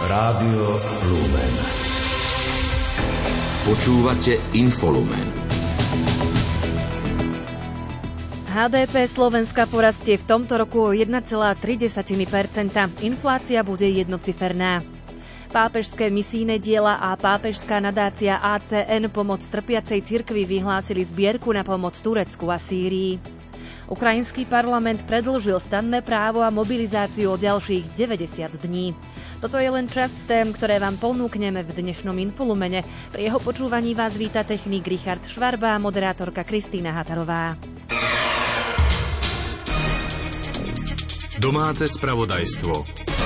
Rádio Lumen. Počúvate Infolumen. HDP Slovenska porastie v tomto roku o 1,3%. Inflácia bude jednociferná. Pápežské misijné diela a pápežská nadácia ACN pomoc trpiacej cirkvi vyhlásili zbierku na pomoc Turecku a Sýrii. Ukrajinský parlament predlžil stanné právo a mobilizáciu o ďalších 90 dní. Toto je len časť tém, ktoré vám ponúkneme v dnešnom Infolumene. Pri jeho počúvaní vás víta technik Richard Švarba a moderátorka Kristýna Hatarová. Domáce spravodajstvo.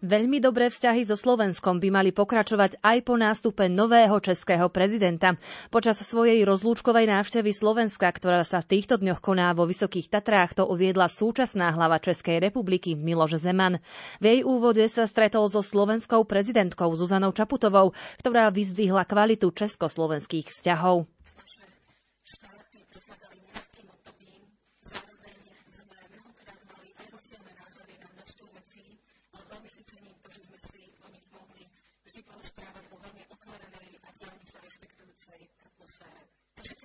Veľmi dobré vzťahy so Slovenskom by mali pokračovať aj po nástupe nového českého prezidenta. Počas svojej rozlúčkovej návštevy Slovenska, ktorá sa v týchto dňoch koná vo Vysokých Tatrách, to uviedla súčasná hlava Českej republiky Miloš Zeman. V jej úvode sa stretol so slovenskou prezidentkou Zuzanou Čaputovou, ktorá vyzdvihla kvalitu československých vzťahov.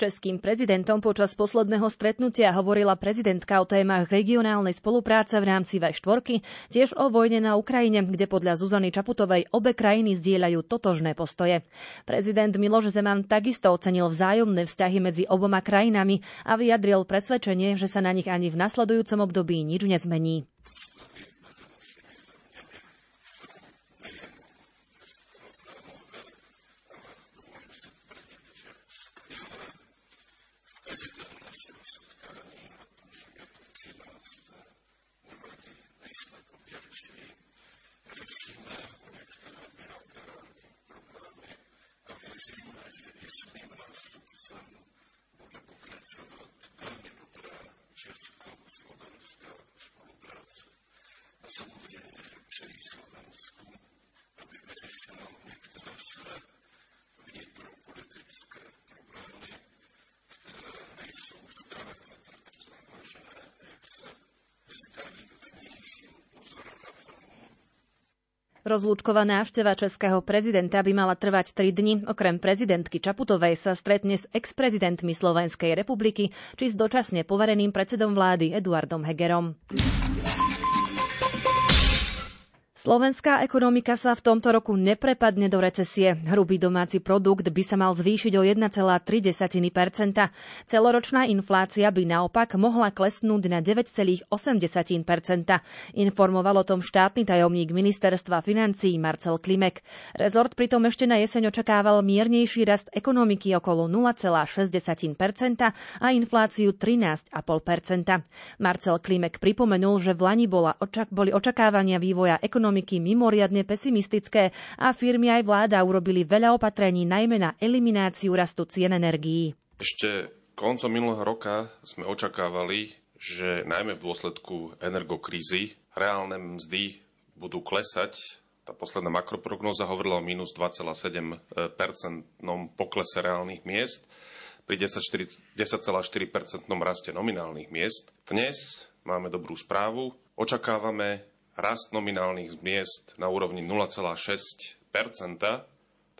českým prezidentom počas posledného stretnutia hovorila prezidentka o témach regionálnej spolupráce v rámci V4, tiež o vojne na Ukrajine, kde podľa Zuzany Čaputovej obe krajiny zdieľajú totožné postoje. Prezident Miloš Zeman takisto ocenil vzájomné vzťahy medzi oboma krajinami a vyjadril presvedčenie, že sa na nich ani v nasledujúcom období nič nezmení. swego wierci roślinne, niektóre bilateralne programy, a więc inne dziedzictwo sztuczce Bogu Kręczowa odganie dobra czesko-słowiańska współpraca. A zamówienie przy Słowensku, aby wyjaśniono niektóre swe wnitropolityczne programy, które nie są zgodne tak zauważone, jak se zdali Rozlúčková návšteva českého prezidenta by mala trvať 3 dni. Okrem prezidentky Čaputovej sa stretne s ex-prezidentmi Slovenskej republiky či s dočasne povereným predsedom vlády Eduardom Hegerom. Slovenská ekonomika sa v tomto roku neprepadne do recesie. Hrubý domáci produkt by sa mal zvýšiť o 1,3% Celoročná inflácia by naopak mohla klesnúť na 9,8 Informoval o tom štátny tajomník ministerstva financií Marcel Klimek. Rezort pritom ešte na jeseň očakával miernejší rast ekonomiky okolo 0,6% a infláciu 13,5% Marcel Klimek pripomenul, že v Lani bola, boli očakávania vývoja ekonomiky ekonomiky mimoriadne pesimistické a firmy aj vláda urobili veľa opatrení najmä na elimináciu rastu cien energií. Ešte koncom minulého roka sme očakávali, že najmä v dôsledku energokrízy reálne mzdy budú klesať tá posledná makroprognoza hovorila o minus 2,7% poklese reálnych miest pri 10,4% raste nominálnych miest. Dnes máme dobrú správu. Očakávame rast nominálnych miest na úrovni 0,6%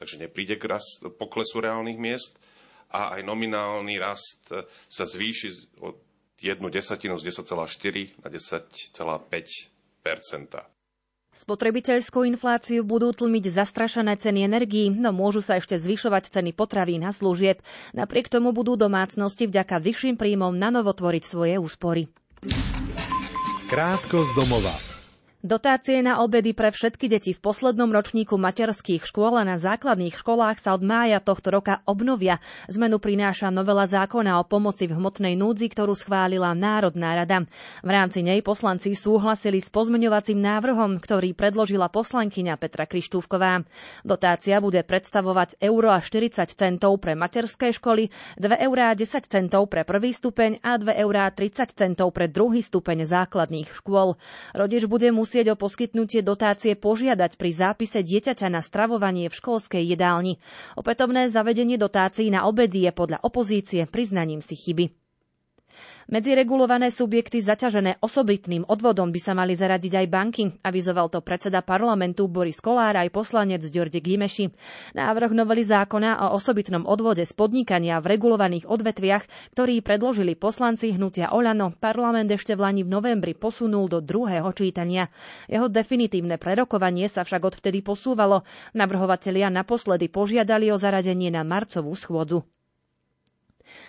takže nepríde k rast, poklesu reálnych miest a aj nominálny rast sa zvýši o jednu desatinu z 10,4 na 10,5% Spotrebiteľskú infláciu budú tlmiť zastrašené ceny energií, no môžu sa ešte zvyšovať ceny potravín a služieb. Napriek tomu budú domácnosti vďaka vyšším príjmom na novo tvoriť svoje úspory. Krátko z domova. Dotácie na obedy pre všetky deti v poslednom ročníku materských škôl a na základných školách sa od mája tohto roka obnovia. Zmenu prináša novela zákona o pomoci v hmotnej núdzi, ktorú schválila Národná rada. V rámci nej poslanci súhlasili s pozmeňovacím návrhom, ktorý predložila poslankyňa Petra Krištúvková. Dotácia bude predstavovať euro a 40 centov pre materské školy, 2 eurá 10 centov pre prvý stupeň a 2 eurá 30 centov pre druhý stupeň základných škôl. Rodič bude musieť musieť o poskytnutie dotácie požiadať pri zápise dieťaťa na stravovanie v školskej jedálni. Opätovné zavedenie dotácií na obedy je podľa opozície priznaním si chyby. Medzi regulované subjekty zaťažené osobitným odvodom by sa mali zaradiť aj banky, avizoval to predseda parlamentu Boris Kolár aj poslanec Ďorde Gimeši. Návrh novely zákona o osobitnom odvode z podnikania v regulovaných odvetviach, ktorý predložili poslanci hnutia Olano, parlament ešte v Lani v novembri posunul do druhého čítania. Jeho definitívne prerokovanie sa však odvtedy posúvalo. Navrhovatelia naposledy požiadali o zaradenie na marcovú schôdzu.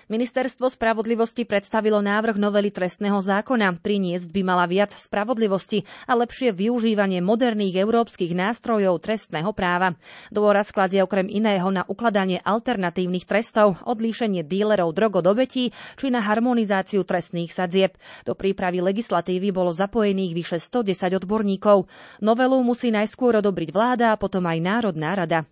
Ministerstvo spravodlivosti predstavilo návrh novely trestného zákona. Priniesť by mala viac spravodlivosti a lepšie využívanie moderných európskych nástrojov trestného práva. Dôraz kladie okrem iného na ukladanie alternatívnych trestov, odlíšenie dílerov drog od obetí či na harmonizáciu trestných sadzieb. Do prípravy legislatívy bolo zapojených vyše 110 odborníkov. Novelu musí najskôr odobriť vláda a potom aj Národná rada.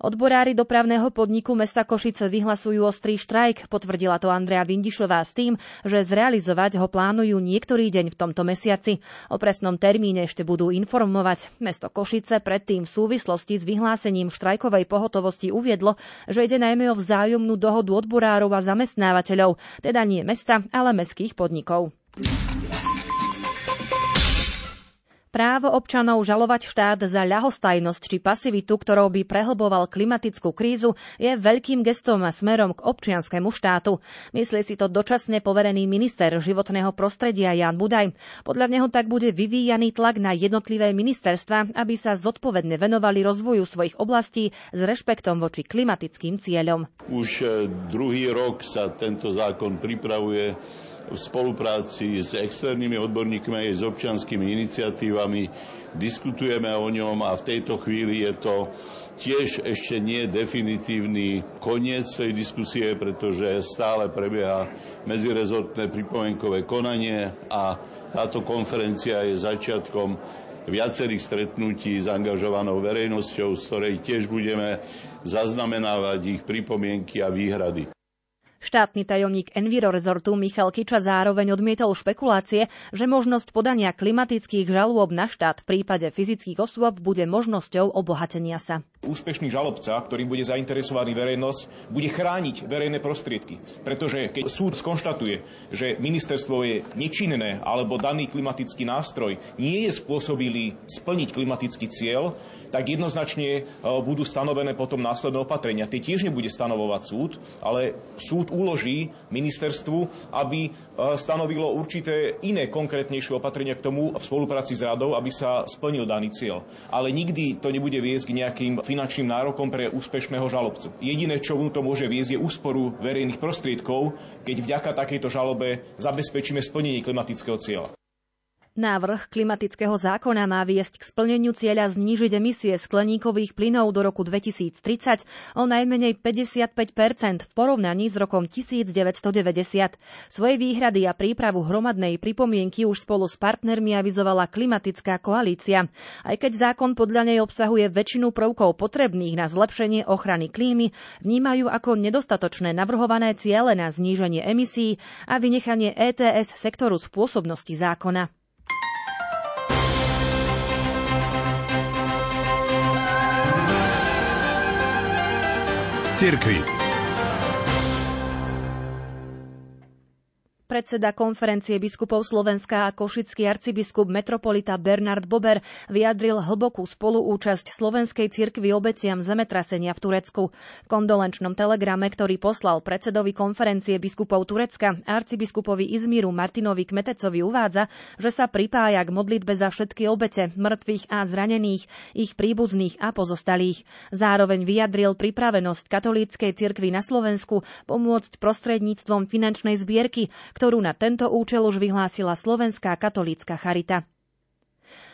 Odborári dopravného podniku mesta Košice vyhlasujú ostrý štrajk, potvrdila to Andrea Vindišová s tým, že zrealizovať ho plánujú niektorý deň v tomto mesiaci. O presnom termíne ešte budú informovať. Mesto Košice predtým v súvislosti s vyhlásením štrajkovej pohotovosti uviedlo, že ide najmä o vzájomnú dohodu odborárov a zamestnávateľov, teda nie mesta, ale mestských podnikov. Právo občanov žalovať štát za ľahostajnosť či pasivitu, ktorou by prehlboval klimatickú krízu, je veľkým gestom a smerom k občianskému štátu. Myslí si to dočasne poverený minister životného prostredia Jan Budaj. Podľa neho tak bude vyvíjaný tlak na jednotlivé ministerstva, aby sa zodpovedne venovali rozvoju svojich oblastí s rešpektom voči klimatickým cieľom. Už eh, druhý rok sa tento zákon pripravuje v spolupráci s externými odborníkmi aj s občianskými iniciatívami. Diskutujeme o ňom a v tejto chvíli je to tiež ešte nie definitívny koniec tej diskusie, pretože stále prebieha medzirezortné pripomienkové konanie a táto konferencia je začiatkom viacerých stretnutí s angažovanou verejnosťou, z ktorej tiež budeme zaznamenávať ich pripomienky a výhrady. Štátny tajomník Enviro Resortu Michal Kiča zároveň odmietol špekulácie, že možnosť podania klimatických žalôb na štát v prípade fyzických osôb bude možnosťou obohatenia sa. Úspešný žalobca, ktorým bude zainteresovaný verejnosť, bude chrániť verejné prostriedky. Pretože keď súd skonštatuje, že ministerstvo je nečinné alebo daný klimatický nástroj nie je spôsobilý splniť klimatický cieľ, tak jednoznačne e, budú stanovené potom následné opatrenia. Tie tiež nebude stanovovať súd, ale súd uloží ministerstvu, aby e, stanovilo určité iné konkrétnejšie opatrenia k tomu v spolupráci s radou, aby sa splnil daný cieľ. Ale nikdy to nebude viesť k nejakým finančným nárokom pre úspešného žalobcu. Jediné, čo mu to môže viesť, je úsporu verejných prostriedkov, keď vďaka takejto žalobe zabezpečíme splnenie klimatického cieľa. Návrh klimatického zákona má viesť k splneniu cieľa znížiť emisie skleníkových plynov do roku 2030 o najmenej 55% v porovnaní s rokom 1990. Svoje výhrady a prípravu hromadnej pripomienky už spolu s partnermi avizovala klimatická koalícia. Aj keď zákon podľa nej obsahuje väčšinu prvkov potrebných na zlepšenie ochrany klímy, vnímajú ako nedostatočné navrhované ciele na zníženie emisí a vynechanie ETS sektoru spôsobnosti zákona. церкви. Predseda konferencie biskupov Slovenska a košický arcibiskup metropolita Bernard Bober vyjadril hlbokú spoluúčasť slovenskej cirkvi obeciam zemetrasenia v Turecku. V kondolenčnom telegrame, ktorý poslal predsedovi konferencie biskupov Turecka arcibiskupovi Izmíru Martinovi Kmetecovi uvádza, že sa pripája k modlitbe za všetky obete, mŕtvych a zranených, ich príbuzných a pozostalých. Zároveň vyjadril pripravenosť katolíckej cirkvi na Slovensku pomôcť prostredníctvom finančnej zbierky, ktorú na tento účel už vyhlásila Slovenská katolícka charita.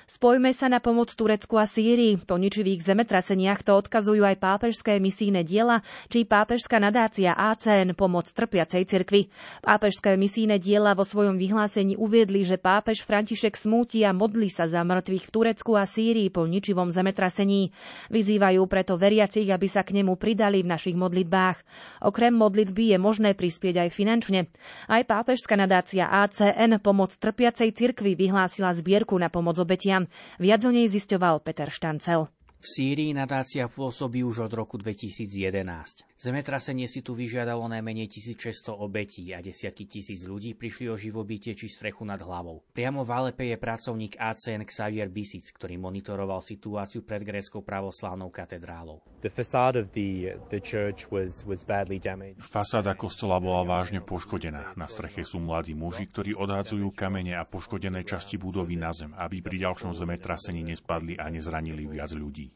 Spojme sa na pomoc Turecku a Sýrii. Po ničivých zemetraseniach to odkazujú aj pápežské misijné diela či pápežská nadácia ACN Pomoc trpiacej cirkvi. Pápežské misijné diela vo svojom vyhlásení uviedli, že pápež František smúti a modlí sa za mŕtvych v Turecku a Sýrii po ničivom zemetrasení. Vyzývajú preto veriacich, aby sa k nemu pridali v našich modlitbách. Okrem modlitby je možné prispieť aj finančne. Aj pápežská nadácia ACN Pomoc trpiacej cirkvi vyhlásila zbierku na pomoc Vianociam. Viac o nej zisťoval Peter Štancel. V Sýrii nadácia pôsobí už od roku 2011. Zemetrasenie si tu vyžiadalo najmenej 1600 obetí a desiatky tisíc ľudí prišli o živobytie či strechu nad hlavou. Priamo v Alepe je pracovník ACN Xavier Bisic, ktorý monitoroval situáciu pred gréckou pravoslávnou katedrálou. Fasáda kostola bola vážne poškodená. Na streche sú mladí muži, ktorí odhádzajú kamene a poškodené časti budovy na zem, aby pri ďalšom zemetrasení nespadli a nezranili viac ľudí.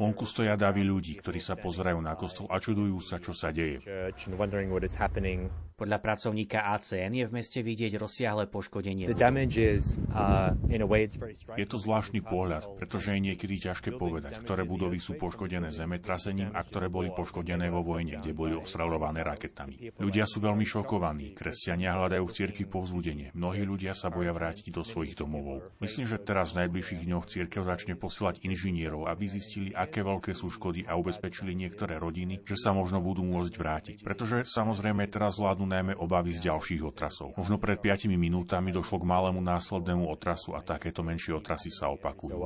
Vonku stoja davy ľudí, ktorí sa pozerajú na kostol a čudujú sa, čo sa deje. Podľa pracovníka ACN je v meste vidieť rozsiahle poškodenie. Uh, je to zvláštny pohľad, pretože je niekedy ťažké povedať, ktoré budovy sú poškodené zemetrasením a ktoré boli poškodené vo vojne, kde boli obstrelované raketami. Ľudia sú veľmi šokovaní, kresťania hľadajú v cirkvi povzbudenie. Mnohí ľudia sa boja vrátiť do svojich domovov. Myslím, že teraz v najbližších dňoch cirkev začne posielať inžinierov, aby zistili, aké veľké sú škody a ubezpečili niektoré rodiny, že sa možno budú môcť vrátiť. Pretože samozrejme teraz vládnu najmä obavy z ďalších otrasov. Možno pred 5 minútami došlo k malému následnému otrasu a takéto menšie otrasy sa opakujú.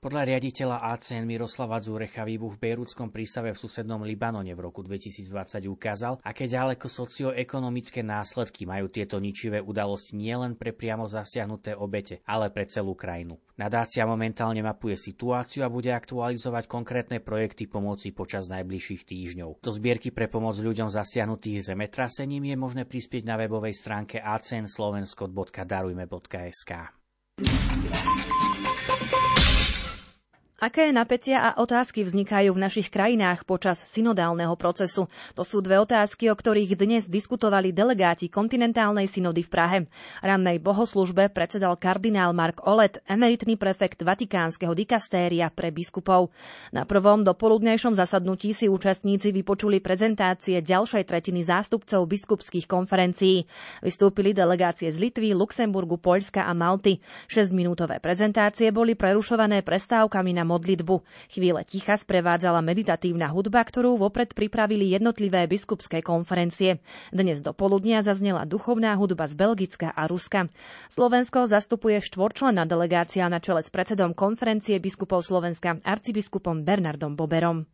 Podľa riaditeľa ACN Miroslava Zurecha výbuch v Bejrúdskom prístave v susednom Libanone v roku 2020 ukázal, aké ďaleko socioekonomické následky majú tieto ničivé udalosti nielen pre priamo zasiahnuté obete, ale pre celú krajinu. Nadácia momentálne mapuje situáciu a bude aktualizovať konkrétne projekty pomoci počas najbližších týždňov. Do zbierky pre pomoc ľuďom zasiahnutých zemetrasením je možné prispieť na webovej stránke acnslovensko.darujme.sk. Aké napätia a otázky vznikajú v našich krajinách počas synodálneho procesu? To sú dve otázky, o ktorých dnes diskutovali delegáti kontinentálnej synody v Prahe. Rannej bohoslužbe predsedal kardinál Mark Olet, emeritný prefekt Vatikánskeho dikastéria pre biskupov. Na prvom dopoludnejšom zasadnutí si účastníci vypočuli prezentácie ďalšej tretiny zástupcov biskupských konferencií. Vystúpili delegácie z Litvy, Luxemburgu, Poľska a Malty. 6-minútové prezentácie boli prerušované prestávkami na modlitbu. Chvíle ticha sprevádzala meditatívna hudba, ktorú vopred pripravili jednotlivé biskupské konferencie. Dnes do poludnia zaznela duchovná hudba z Belgicka a Ruska. Slovensko zastupuje štvorčlenná delegácia na čele s predsedom konferencie biskupov Slovenska arcibiskupom Bernardom Boberom.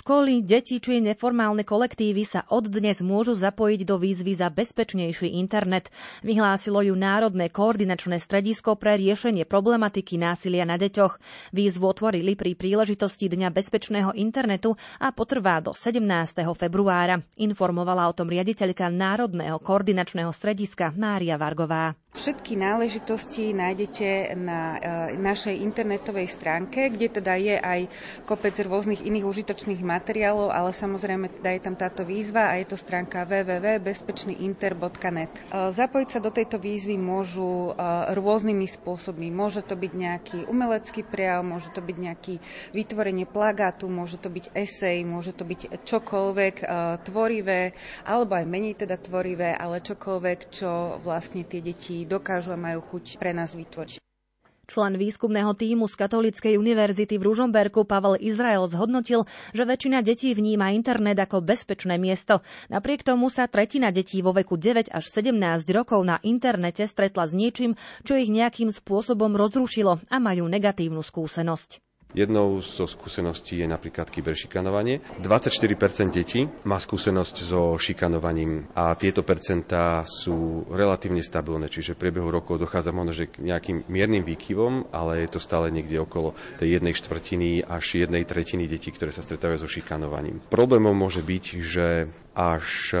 Školy, deti či neformálne kolektívy sa od dnes môžu zapojiť do výzvy za bezpečnejší internet. Vyhlásilo ju Národné koordinačné stredisko pre riešenie problematiky násilia na deťoch. Výzvu otvorili pri príležitosti Dňa bezpečného internetu a potrvá do 17. februára. Informovala o tom riaditeľka Národného koordinačného strediska Mária Vargová. Všetky náležitosti nájdete na e, našej internetovej stránke, kde teda je aj kopec rôznych iných užitočných materiálov, ale samozrejme teda je tam táto výzva a je to stránka www.bezpečnyinter.net. E, zapojiť sa do tejto výzvy môžu e, rôznymi spôsobmi. Môže to byť nejaký umelecký prejav, môže to byť nejaký vytvorenie plagátu, môže to byť esej, môže to byť čokoľvek tvorivé, alebo aj menej teda tvorivé, ale čokoľvek, čo vlastne tie deti dokážu a majú chuť pre nás vytvoriť. Člen výskumného týmu z Katolíckej univerzity v Ružomberku Pavel Izrael zhodnotil, že väčšina detí vníma internet ako bezpečné miesto. Napriek tomu sa tretina detí vo veku 9 až 17 rokov na internete stretla s niečím, čo ich nejakým spôsobom rozrušilo a majú negatívnu skúsenosť. Jednou zo skúseností je napríklad kyberšikanovanie. 24% detí má skúsenosť so šikanovaním a tieto percentá sú relatívne stabilné, čiže v priebehu rokov dochádza možno k nejakým miernym výkyvom, ale je to stále niekde okolo tej jednej štvrtiny až jednej tretiny detí, ktoré sa stretávajú so šikanovaním. Problémom môže byť, že až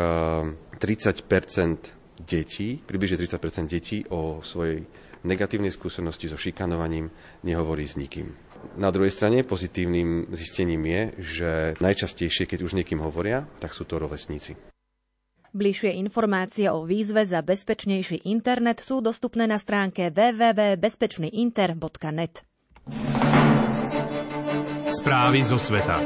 30% eh, detí, približne 30% detí o svojej negatívnej skúsenosti so šikanovaním nehovorí s nikým. Na druhej strane pozitívnym zistením je, že najčastejšie, keď už niekým hovoria, tak sú to rovesníci. Bližšie informácie o výzve za bezpečnejší internet sú dostupné na stránke www.bezpečnyinter.net. Správy zo sveta.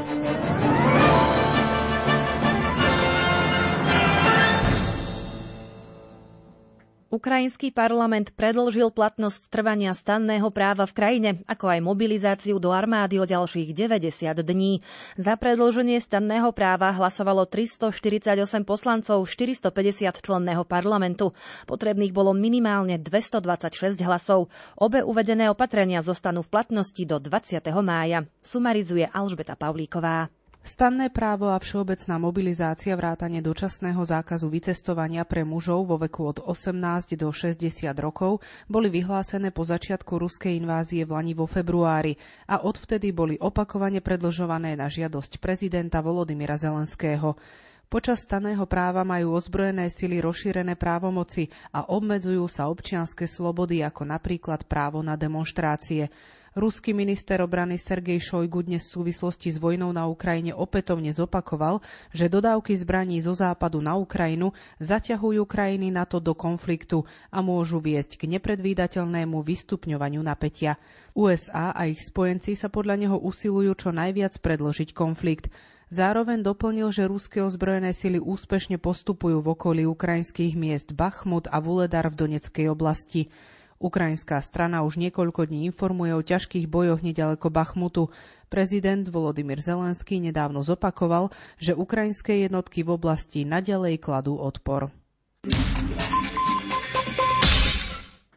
Ukrajinský parlament predlžil platnosť trvania stanného práva v krajine, ako aj mobilizáciu do armády o ďalších 90 dní. Za predlženie stanného práva hlasovalo 348 poslancov 450 členného parlamentu. Potrebných bolo minimálne 226 hlasov. Obe uvedené opatrenia zostanú v platnosti do 20. mája. Sumarizuje Alžbeta Pavlíková. Stanné právo a všeobecná mobilizácia vrátane dočasného zákazu vycestovania pre mužov vo veku od 18 do 60 rokov boli vyhlásené po začiatku ruskej invázie v Lani vo februári a odvtedy boli opakovane predlžované na žiadosť prezidenta Volodymyra Zelenského. Počas staného práva majú ozbrojené sily rozšírené právomoci a obmedzujú sa občianske slobody ako napríklad právo na demonštrácie. Ruský minister obrany Sergej Šojgu dnes v súvislosti s vojnou na Ukrajine opätovne zopakoval, že dodávky zbraní zo západu na Ukrajinu zaťahujú krajiny NATO do konfliktu a môžu viesť k nepredvídateľnému vystupňovaniu napätia. USA a ich spojenci sa podľa neho usilujú čo najviac predložiť konflikt. Zároveň doplnil, že ruské ozbrojené sily úspešne postupujú v okolí ukrajinských miest Bachmut a Vuledar v Doneckej oblasti. Ukrajinská strana už niekoľko dní informuje o ťažkých bojoch nedaleko Bachmutu. Prezident Volodymyr Zelenský nedávno zopakoval, že ukrajinské jednotky v oblasti nadalej kladú odpor.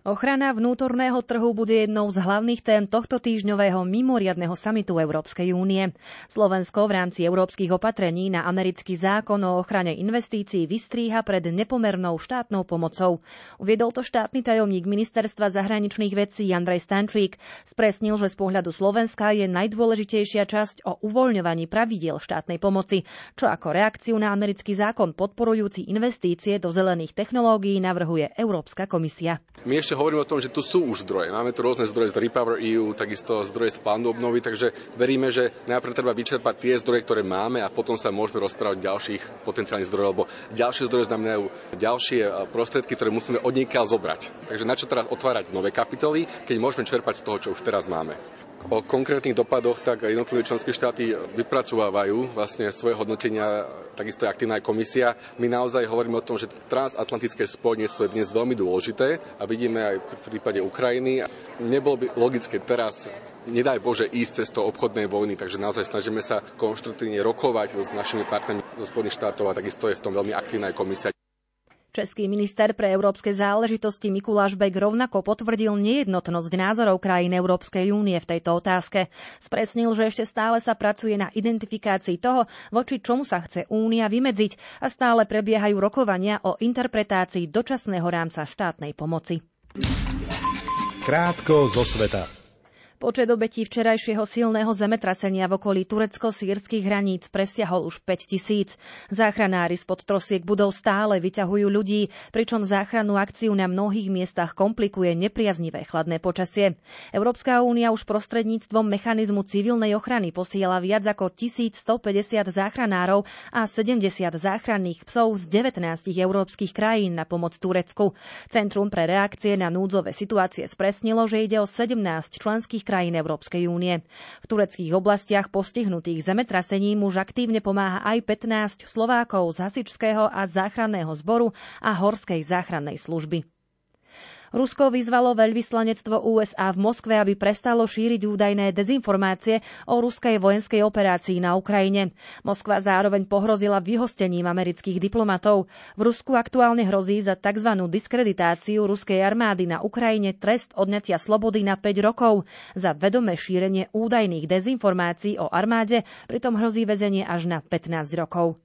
Ochrana vnútorného trhu bude jednou z hlavných tém tohto týždňového mimoriadného samitu Európskej únie. Slovensko v rámci európskych opatrení na americký zákon o ochrane investícií vystríha pred nepomernou štátnou pomocou. Uviedol to štátny tajomník ministerstva zahraničných vecí Andrej Stančík. Spresnil, že z pohľadu Slovenska je najdôležitejšia časť o uvoľňovaní pravidiel štátnej pomoci, čo ako reakciu na americký zákon podporujúci investície do zelených technológií navrhuje Európska komisia. My ešte hovoríme o tom, že tu sú už zdroje. Máme tu rôzne zdroje z Repower EU, takisto zdroje z plánu obnovy, takže veríme, že najprv treba vyčerpať tie zdroje, ktoré máme a potom sa môžeme rozprávať ďalších potenciálnych zdrojov, lebo ďalšie zdroje znamenajú ďalšie eh, prostriedky, ktoré musíme od zobrať. Takže na čo teraz otvárať nové kapitoly, keď môžeme čerpať z toho, čo už teraz máme. O konkrétnych dopadoch tak jednotlivé členské štáty vypracovávajú vlastne svoje hodnotenia, takisto je aktívna aj komisia. My naozaj hovoríme o tom, že transatlantické spojenectvo je dnes veľmi dôležité a vidíme aj v prípade Ukrajiny. Nebolo by logické teraz nedaj Bože ísť cez to obchodnej vojny, takže naozaj snažíme sa konštruktívne rokovať s našimi partnermi zo Spojených štátov a takisto je v tom veľmi aktívna aj komisia. Český minister pre európske záležitosti Mikuláš Bek rovnako potvrdil nejednotnosť názorov krajín Európskej únie v tejto otázke. Spresnil, že ešte stále sa pracuje na identifikácii toho, voči čomu sa chce únia vymedziť a stále prebiehajú rokovania o interpretácii dočasného rámca štátnej pomoci. Krátko zo sveta. Počet obetí včerajšieho silného zemetrasenia v okolí turecko-sírskych hraníc presiahol už 5 tisíc. Záchranári spod trosiek budov stále vyťahujú ľudí, pričom záchrannú akciu na mnohých miestach komplikuje nepriaznivé chladné počasie. Európska únia už prostredníctvom mechanizmu civilnej ochrany posiela viac ako 1150 záchranárov a 70 záchranných psov z 19 európskych krajín na pomoc Turecku. Centrum pre reakcie na núdzové situácie spresnilo, že ide o 17 členských krajín Európskej únie. V tureckých oblastiach postihnutých zemetrasením už aktívne pomáha aj 15 Slovákov z hasičského a záchranného zboru a horskej záchrannej služby. Rusko vyzvalo veľvyslanectvo USA v Moskve, aby prestalo šíriť údajné dezinformácie o ruskej vojenskej operácii na Ukrajine. Moskva zároveň pohrozila vyhostením amerických diplomatov. V Rusku aktuálne hrozí za tzv. diskreditáciu ruskej armády na Ukrajine trest odňatia slobody na 5 rokov. Za vedomé šírenie údajných dezinformácií o armáde pritom hrozí väzenie až na 15 rokov.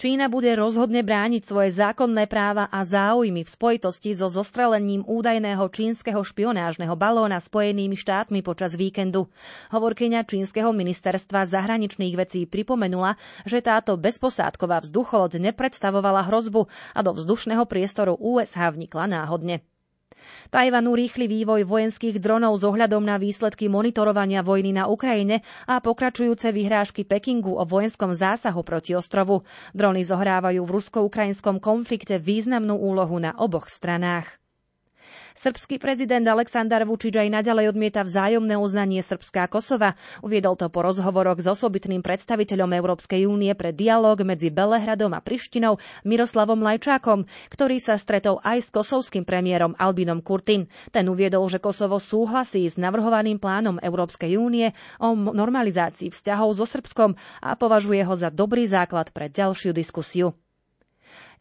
Čína bude rozhodne brániť svoje zákonné práva a záujmy v spojitosti so zostrelením údajného čínskeho špionážneho balóna Spojenými štátmi počas víkendu. Hovorkyňa čínskeho ministerstva zahraničných vecí pripomenula, že táto bezposádková vzducholoď nepredstavovala hrozbu a do vzdušného priestoru USA vnikla náhodne. Tajvanu rýchly vývoj vojenských dronov s ohľadom na výsledky monitorovania vojny na Ukrajine a pokračujúce vyhrážky Pekingu o vojenskom zásahu proti ostrovu. Drony zohrávajú v rusko-ukrajinskom konflikte významnú úlohu na oboch stranách. Srbský prezident Aleksandar Vučić aj naďalej odmieta vzájomné uznanie Srbská Kosova. Uviedol to po rozhovoroch s osobitným predstaviteľom Európskej únie pre dialog medzi Belehradom a Prištinou Miroslavom Lajčákom, ktorý sa stretol aj s kosovským premiérom Albinom Kurtin. Ten uviedol, že Kosovo súhlasí s navrhovaným plánom Európskej únie o normalizácii vzťahov so Srbskom a považuje ho za dobrý základ pre ďalšiu diskusiu.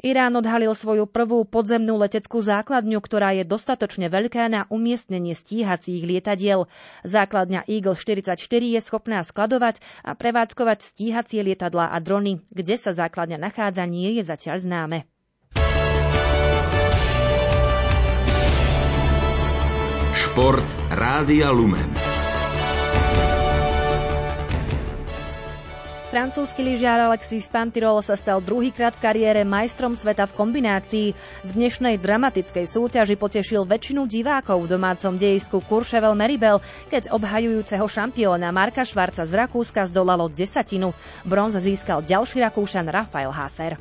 Irán odhalil svoju prvú podzemnú leteckú základňu, ktorá je dostatočne veľká na umiestnenie stíhacích lietadiel. Základňa Eagle 44 je schopná skladovať a prevádzkovať stíhacie lietadlá a drony. Kde sa základňa nachádza, nie je zatiaľ známe. Šport Rádia Lumen. Francúzsky lyžiar Alexis Pantirol sa stal druhýkrát v kariére majstrom sveta v kombinácii. V dnešnej dramatickej súťaži potešil väčšinu divákov v domácom dejisku Courchevel Meribel, keď obhajujúceho šampióna Marka Švarca z Rakúska zdolalo desatinu. Bronz získal ďalší Rakúšan Rafael Haser.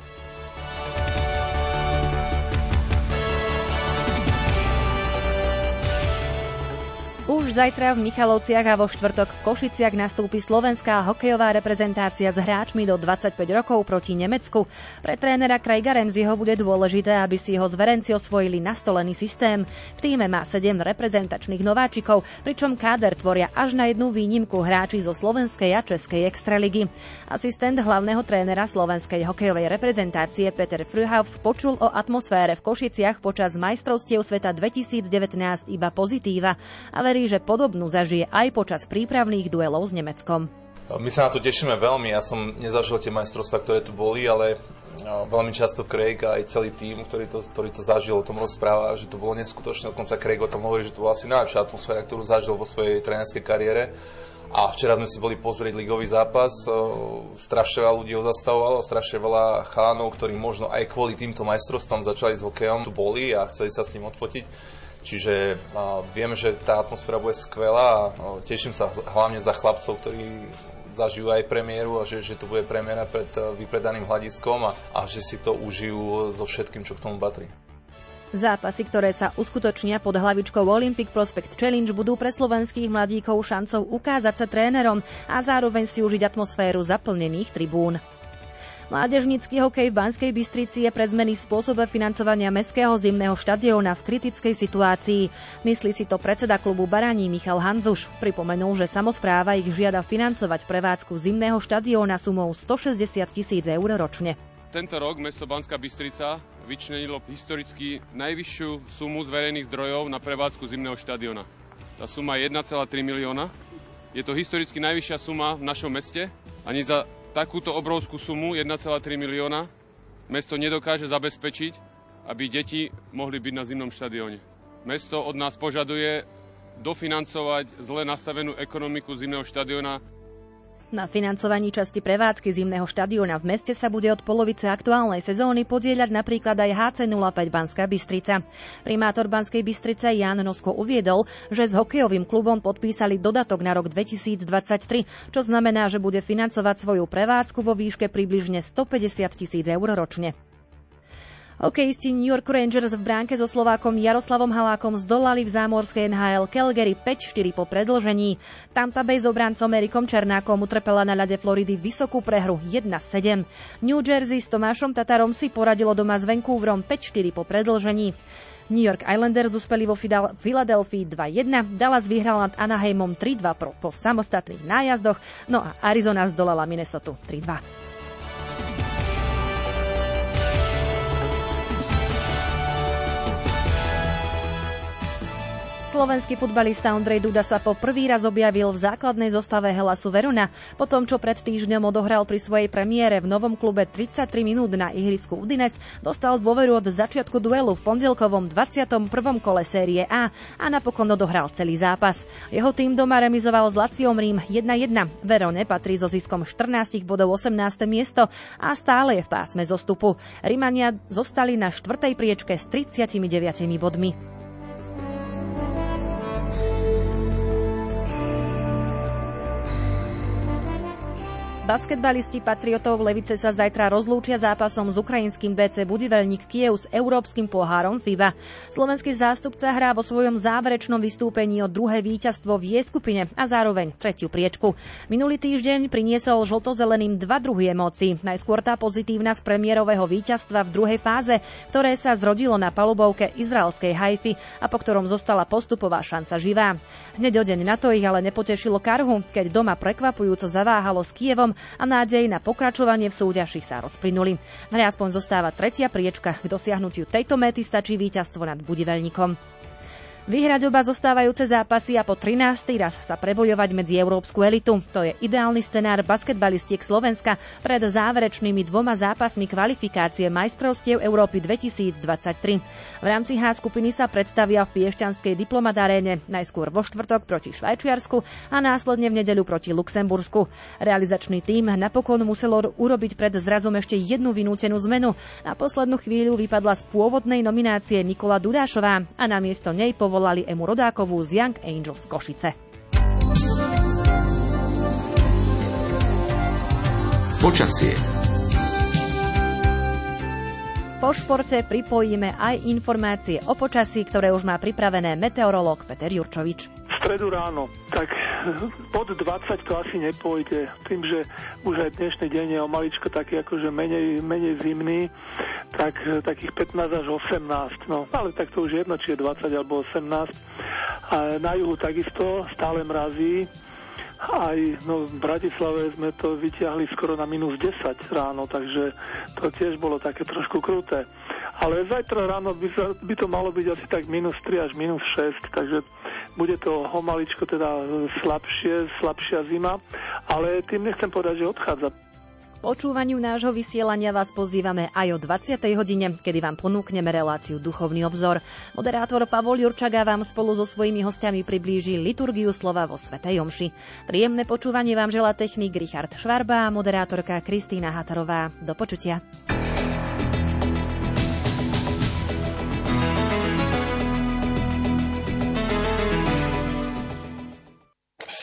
Už zajtra v Michalovciach a vo štvrtok v Košiciach nastúpi slovenská hokejová reprezentácia s hráčmi do 25 rokov proti Nemecku. Pre trénera Craiga Remziho bude dôležité, aby si jeho zverenci osvojili nastolený systém. V týme má 7 reprezentačných nováčikov, pričom káder tvoria až na jednu výnimku hráči zo slovenskej a českej extraligy. Asistent hlavného trénera slovenskej hokejovej reprezentácie Peter Frühauf počul o atmosfére v Košiciach počas majstrovstiev sveta 2019 iba pozitíva a verí, že podobnú zažije aj počas prípravných duelov s Nemeckom. My sa na to tešíme veľmi. Ja som nezažil tie majstrovstvá, ktoré tu boli, ale veľmi často Craig a aj celý tým, ktorý to, ktorý to zažil, o tom rozpráva, že to bolo neskutočné. Dokonca Craig o tom hovorí, že to bola asi najlepšia atmosféra, ktorú zažil vo svojej trénerskej kariére. A včera sme si boli pozrieť ligový zápas, strašne veľa ľudí ho zastavovalo, strašne veľa chánov, ktorí možno aj kvôli týmto majstrovstvám začali s hokejom, tu boli a chceli sa s ním odfotiť Čiže viem, že tá atmosféra bude skvelá a teším sa hlavne za chlapcov, ktorí zažijú aj premiéru a že, že to bude premiéra pred uh, vypredaným hľadiskom a, a že si to užijú so všetkým, čo k tomu patrí. Zápasy, ktoré sa uskutočnia pod hlavičkou Olympic Prospect Challenge, budú pre slovenských mladíkov šancou ukázať sa trénerom a zároveň si užiť atmosféru zaplnených tribún. Mládežnícky hokej v Banskej Bystrici je pre zmeny v spôsobe financovania Mestského zimného štadióna v kritickej situácii. Myslí si to predseda klubu Baraní Michal Hanzuš. Pripomenul, že samozpráva ich žiada financovať prevádzku zimného štadióna sumou 160 tisíc eur ročne. Tento rok mesto Banská Bystrica vyčlenilo historicky najvyššiu sumu z verejných zdrojov na prevádzku zimného štadióna. Tá suma je 1,3 milióna. Je to historicky najvyššia suma v našom meste. Ani za takúto obrovskú sumu 1,3 milióna mesto nedokáže zabezpečiť, aby deti mohli byť na zimnom štadióne. Mesto od nás požaduje dofinancovať zle nastavenú ekonomiku zimného štadióna na financovaní časti prevádzky zimného štadióna v meste sa bude od polovice aktuálnej sezóny podieľať napríklad aj HC05 Banská Bystrica. Primátor Banskej Bystrice Jan Nosko uviedol, že s hokejovým klubom podpísali dodatok na rok 2023, čo znamená, že bude financovať svoju prevádzku vo výške približne 150 tisíc eur ročne. Hokejisti New York Rangers v bránke so Slovákom Jaroslavom Halákom zdolali v zámorskej NHL Calgary 5-4 po predlžení. Tampa Bay s obrancom Erikom Černákom utrpela na ľade Floridy vysokú prehru 1-7. New Jersey s Tomášom Tatarom si poradilo doma s Vancouverom 5-4 po predlžení. New York Islanders uspeli vo Filadelfii 2-1, Dallas vyhral nad Anaheimom 3-2 po, samostatných nájazdoch, no a Arizona zdolala Minnesota 3-2. Slovenský futbalista Ondrej Duda sa po prvý raz objavil v základnej zostave Helasu Verona, po tom, čo pred týždňom odohral pri svojej premiére v novom klube 33 minút na ihrisku Udines, dostal dôveru od začiatku duelu v pondelkovom 21. kole série A a napokon odohral celý zápas. Jeho tým doma remizoval s Laciom Rím 1-1. Verone patrí so ziskom 14 bodov 18. miesto a stále je v pásme zostupu. Rimania zostali na štvrtej priečke s 39 bodmi. Basketbalisti Patriotov Levice sa zajtra rozlúčia zápasom s ukrajinským BC Budivelník Kiev s európskym pohárom FIBA. Slovenský zástupca hrá vo svojom záverečnom vystúpení o druhé víťazstvo v jej skupine a zároveň tretiu priečku. Minulý týždeň priniesol žltozeleným dva druhy emócií. Najskôr tá pozitívna z premiérového víťazstva v druhej fáze, ktoré sa zrodilo na palubovke izraelskej Haify a po ktorom zostala postupová šanca živá. Hneď o deň na to ich ale nepotešilo karhu, keď doma prekvapujúco zaváhalo s Kievom a nádej na pokračovanie v súťaži sa rozplynuli. V hre aspoň zostáva tretia priečka. K dosiahnutiu tejto méty stačí víťazstvo nad Budivelníkom. Vyhrať oba zostávajúce zápasy a po 13. raz sa prebojovať medzi európsku elitu. To je ideálny scenár basketbalistiek Slovenska pred záverečnými dvoma zápasmi kvalifikácie majstrovstiev Európy 2023. V rámci H skupiny sa predstavia v Piešťanskej diplomataréne najskôr vo štvrtok proti Švajčiarsku a následne v nedeľu proti Luxembursku. Realizačný tím napokon muselo urobiť pred zrazom ešte jednu vynútenú zmenu. Na poslednú chvíľu vypadla z pôvodnej nominácie Nikola Dudášová a namiesto nej povolila zavolali Emu Rodákovú z Young Angels Košice. Počasie. Po športe pripojíme aj informácie o počasí, ktoré už má pripravené meteorológ Peter Jurčovič. Stredu ráno, tak pod 20 to asi nepôjde, tým, že už aj dnešný deň je o maličko taký akože menej, menej zimný tak takých 15 až 18, no ale tak to už jedno, či je 20 alebo 18. A na juhu takisto stále mrazí, aj no, v Bratislave sme to vyťahli skoro na minus 10 ráno, takže to tiež bolo také trošku kruté. Ale zajtra ráno by, sa, by to malo byť asi tak minus 3 až minus 6, takže bude to homaličko teda slabšie, slabšia zima, ale tým nechcem povedať, že odchádza počúvaniu nášho vysielania vás pozývame aj o 20. hodine, kedy vám ponúkneme reláciu Duchovný obzor. Moderátor Pavol Jurčaga vám spolu so svojimi hostiami priblíži liturgiu slova vo Svetej Omši. Príjemné počúvanie vám želá technik Richard Švarba a moderátorka Kristýna Hatarová. Do počutia.